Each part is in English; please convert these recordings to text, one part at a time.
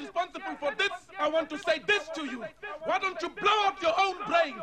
responsible for this, I want to say this to you. Why don't you blow up your own brains?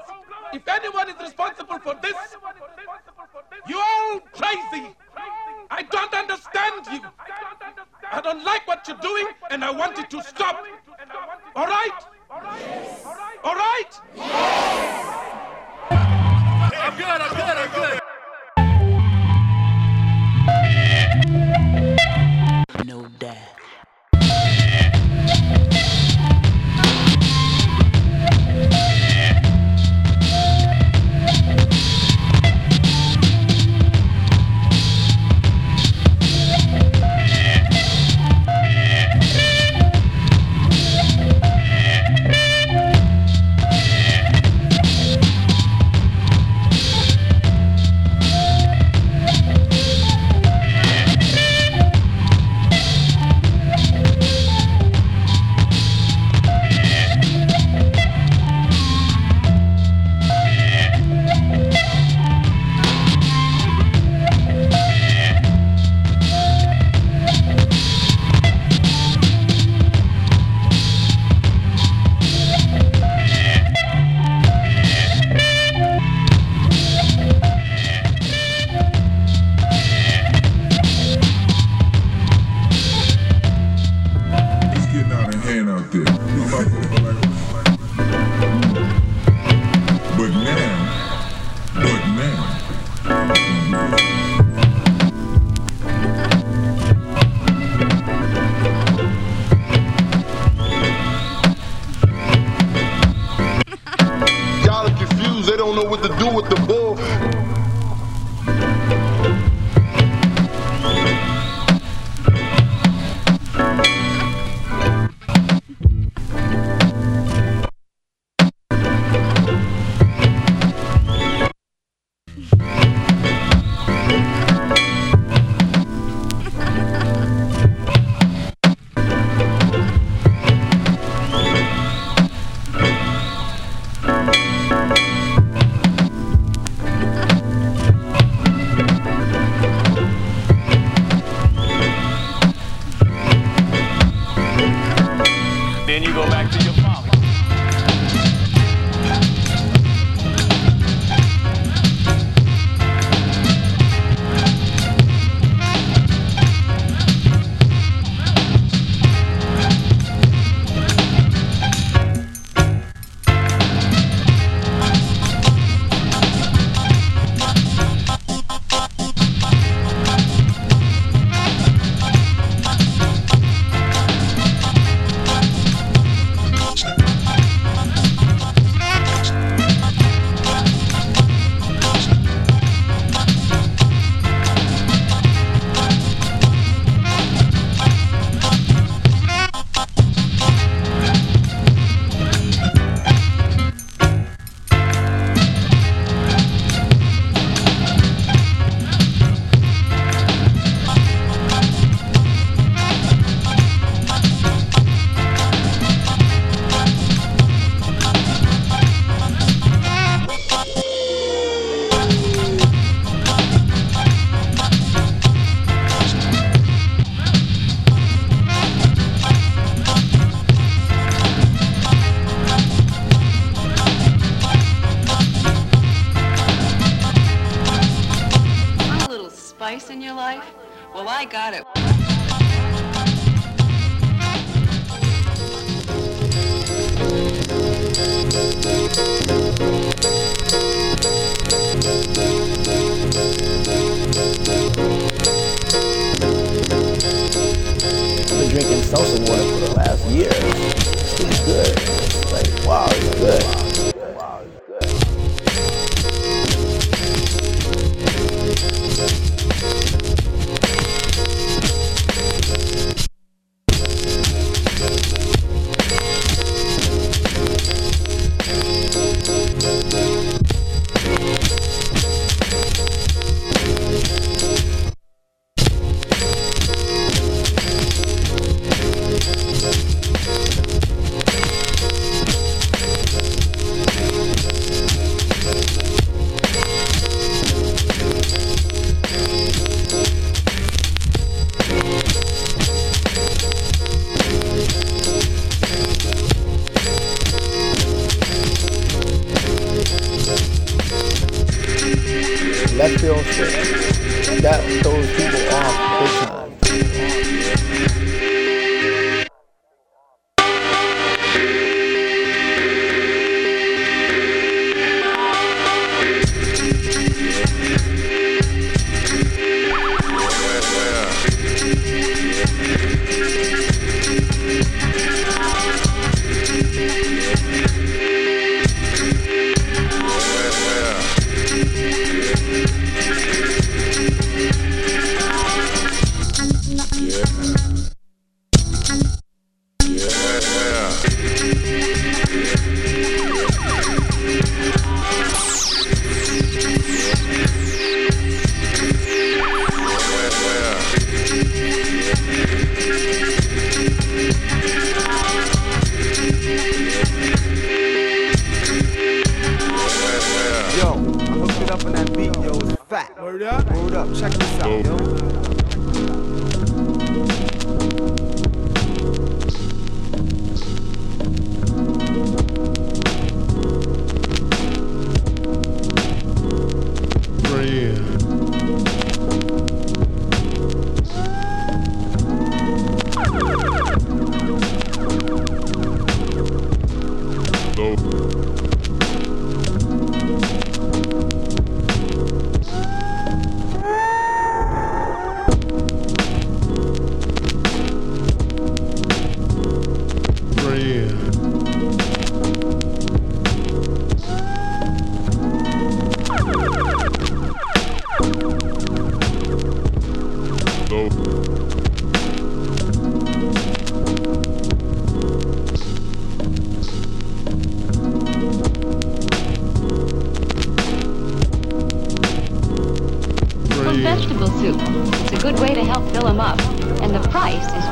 Yo.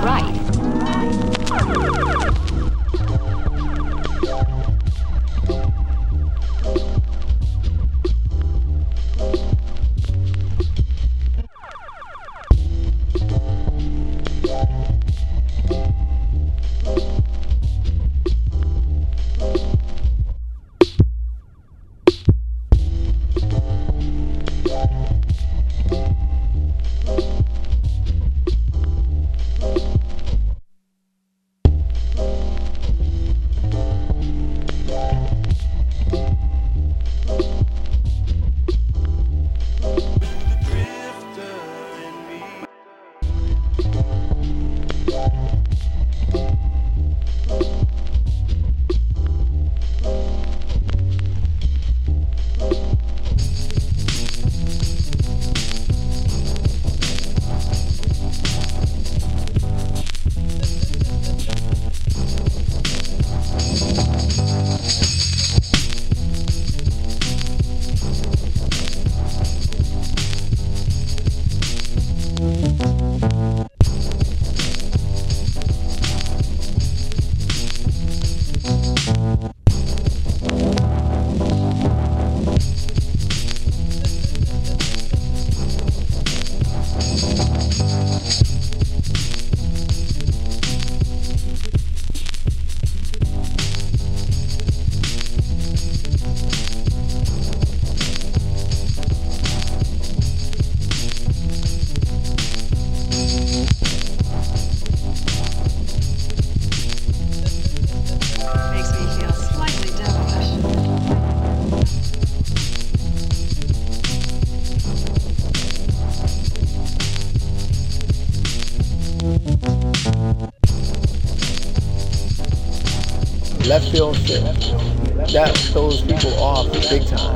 right. feels that that throws people off big time.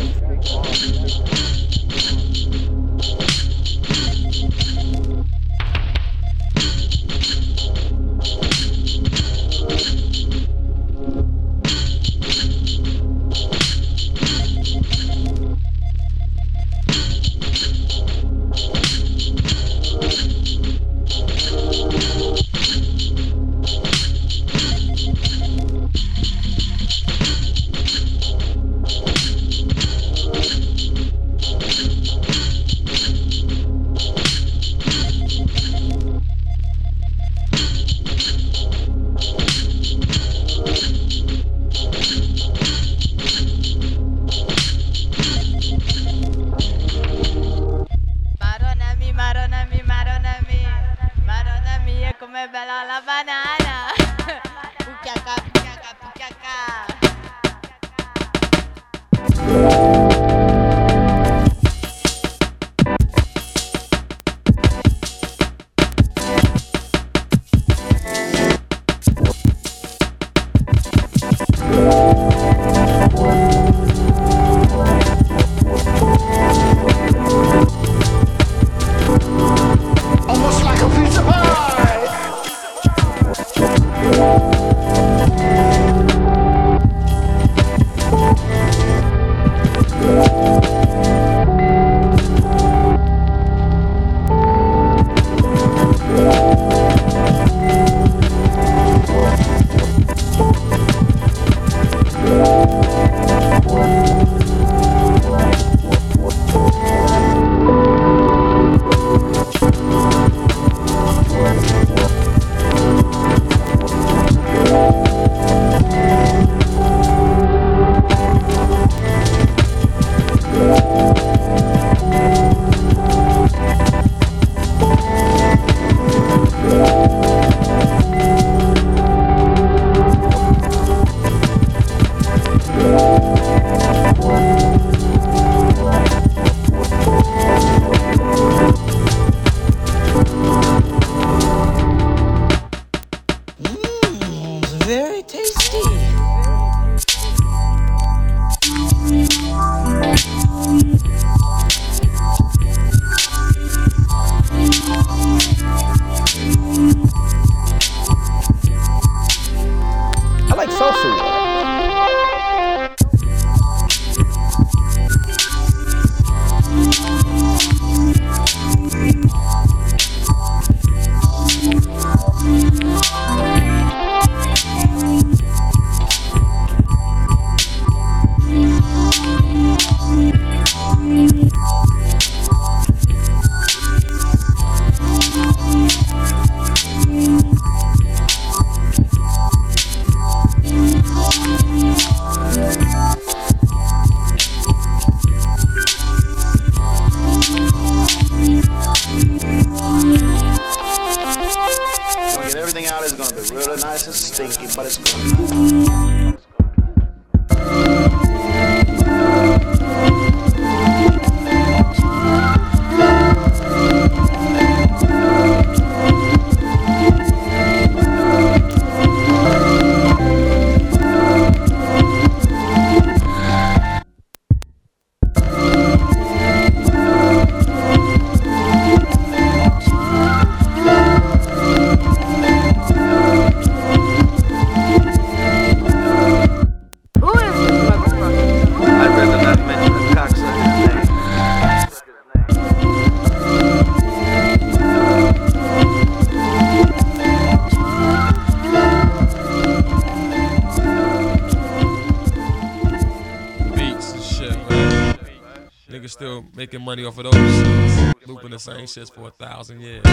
making money off of those shits, looping the same shits for a thousand years.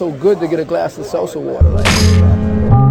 so good to get a glass of seltzer water.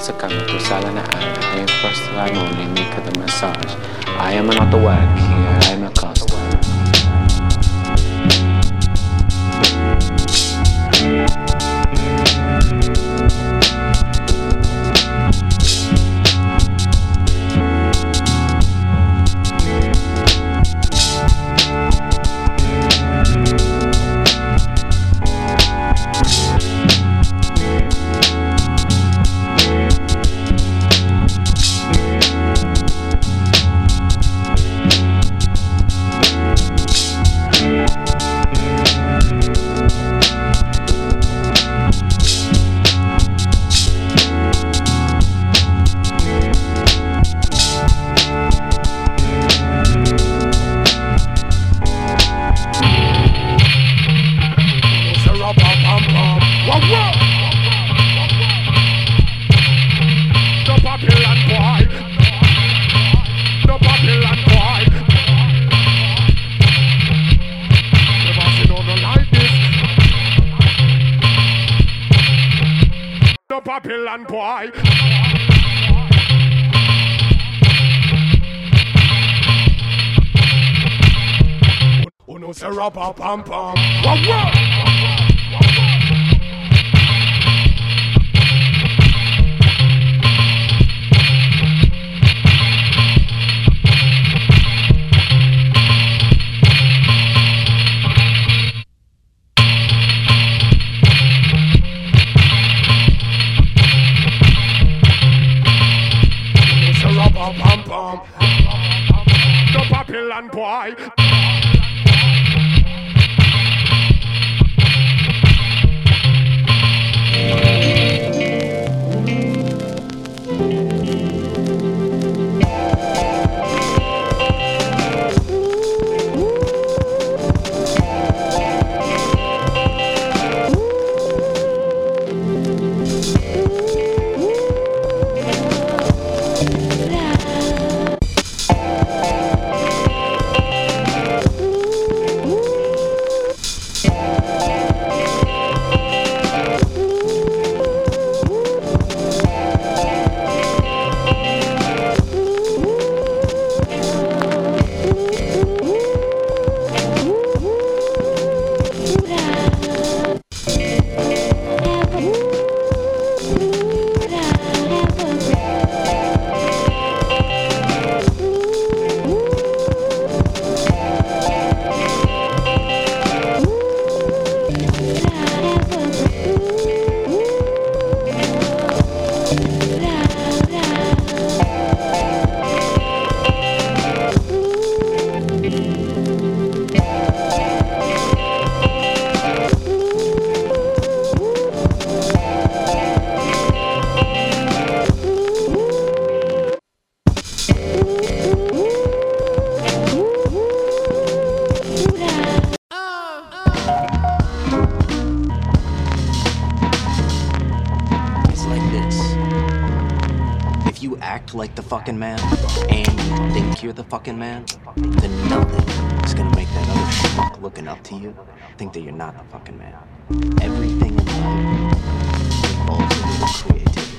sa kung sala na first time only, make the massage. I am not the work here, I am a customer. Babylon boy. Uno. Wah, wah. Boy. Looking up to you think that you're not the fucking man. Everything in life creativity.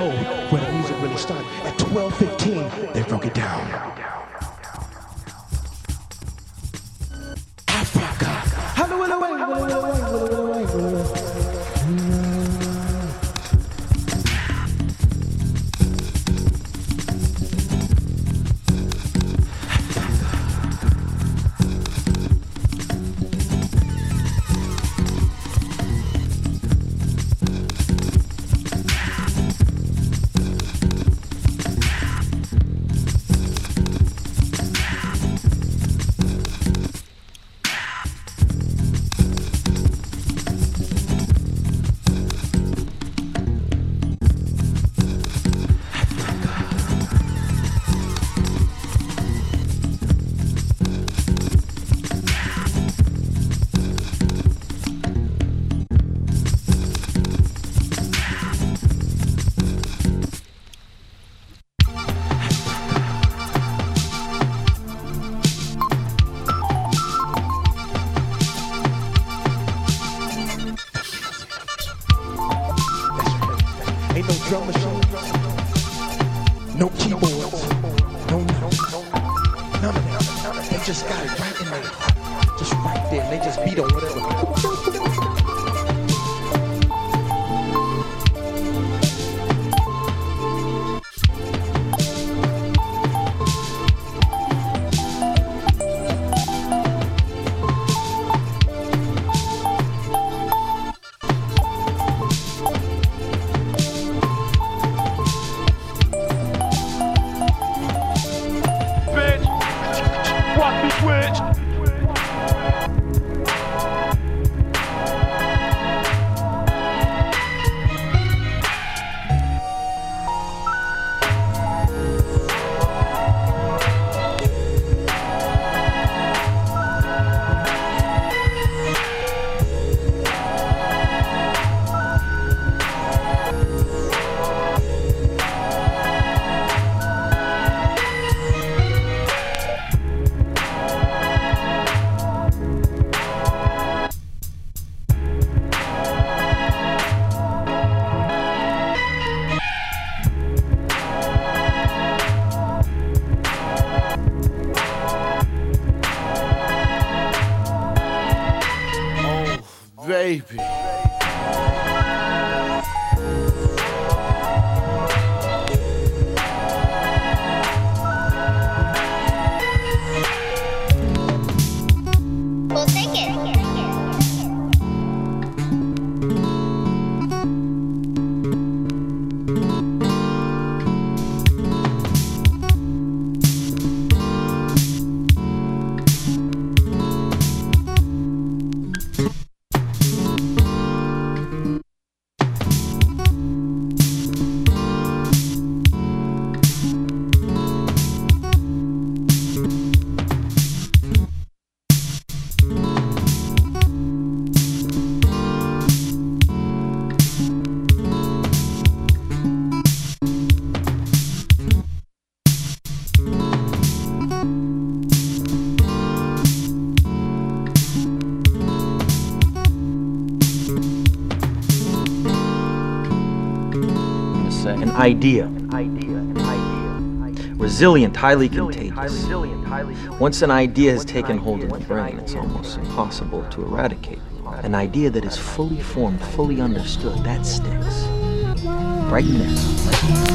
Know when the music really started. At 12:15, they broke it down. An idea. Resilient, highly contagious. Once an idea has taken hold of the brain, it's almost impossible to eradicate. An idea that is fully formed, fully understood, that sticks. Right now.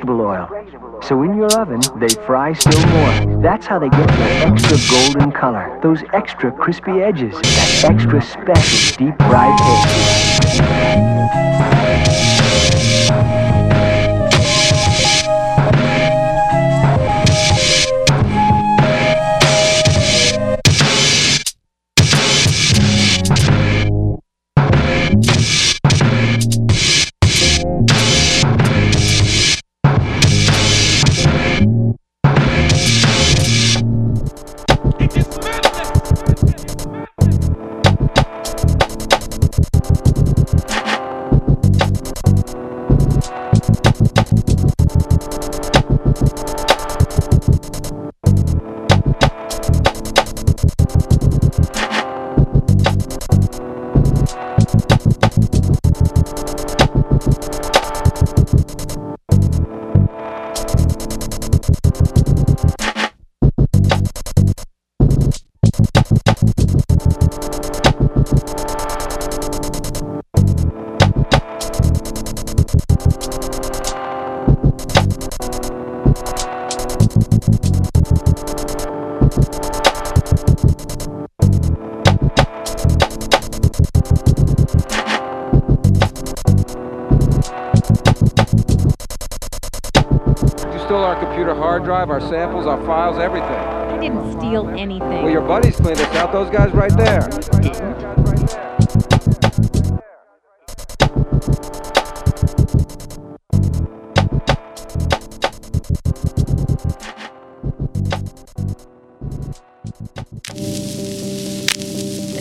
Vegetable oil. So in your oven, they fry still more. That's how they get that extra golden color, those extra crispy edges, that extra special deep fried taste. Stole our computer hard drive, our samples, our files, everything. I didn't steal anything. Well, your buddies cleaned us out. Those guys right there. Didn't.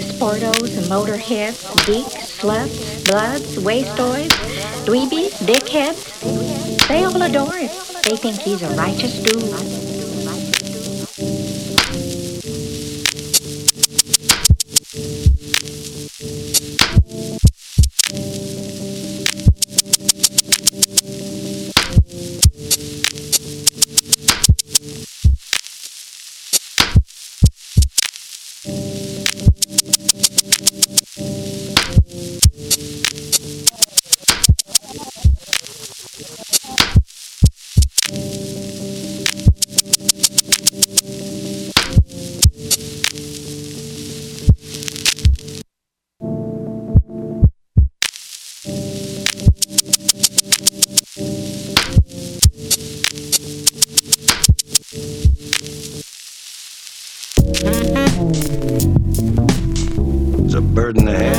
Sportos, motorheads, geeks, sluts, bloods, wastoids, dweebies, dickheads. They all adore him. They think he's a righteous dude. bird in the head.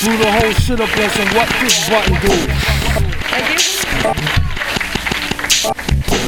Blew the whole shit up on some what this button do.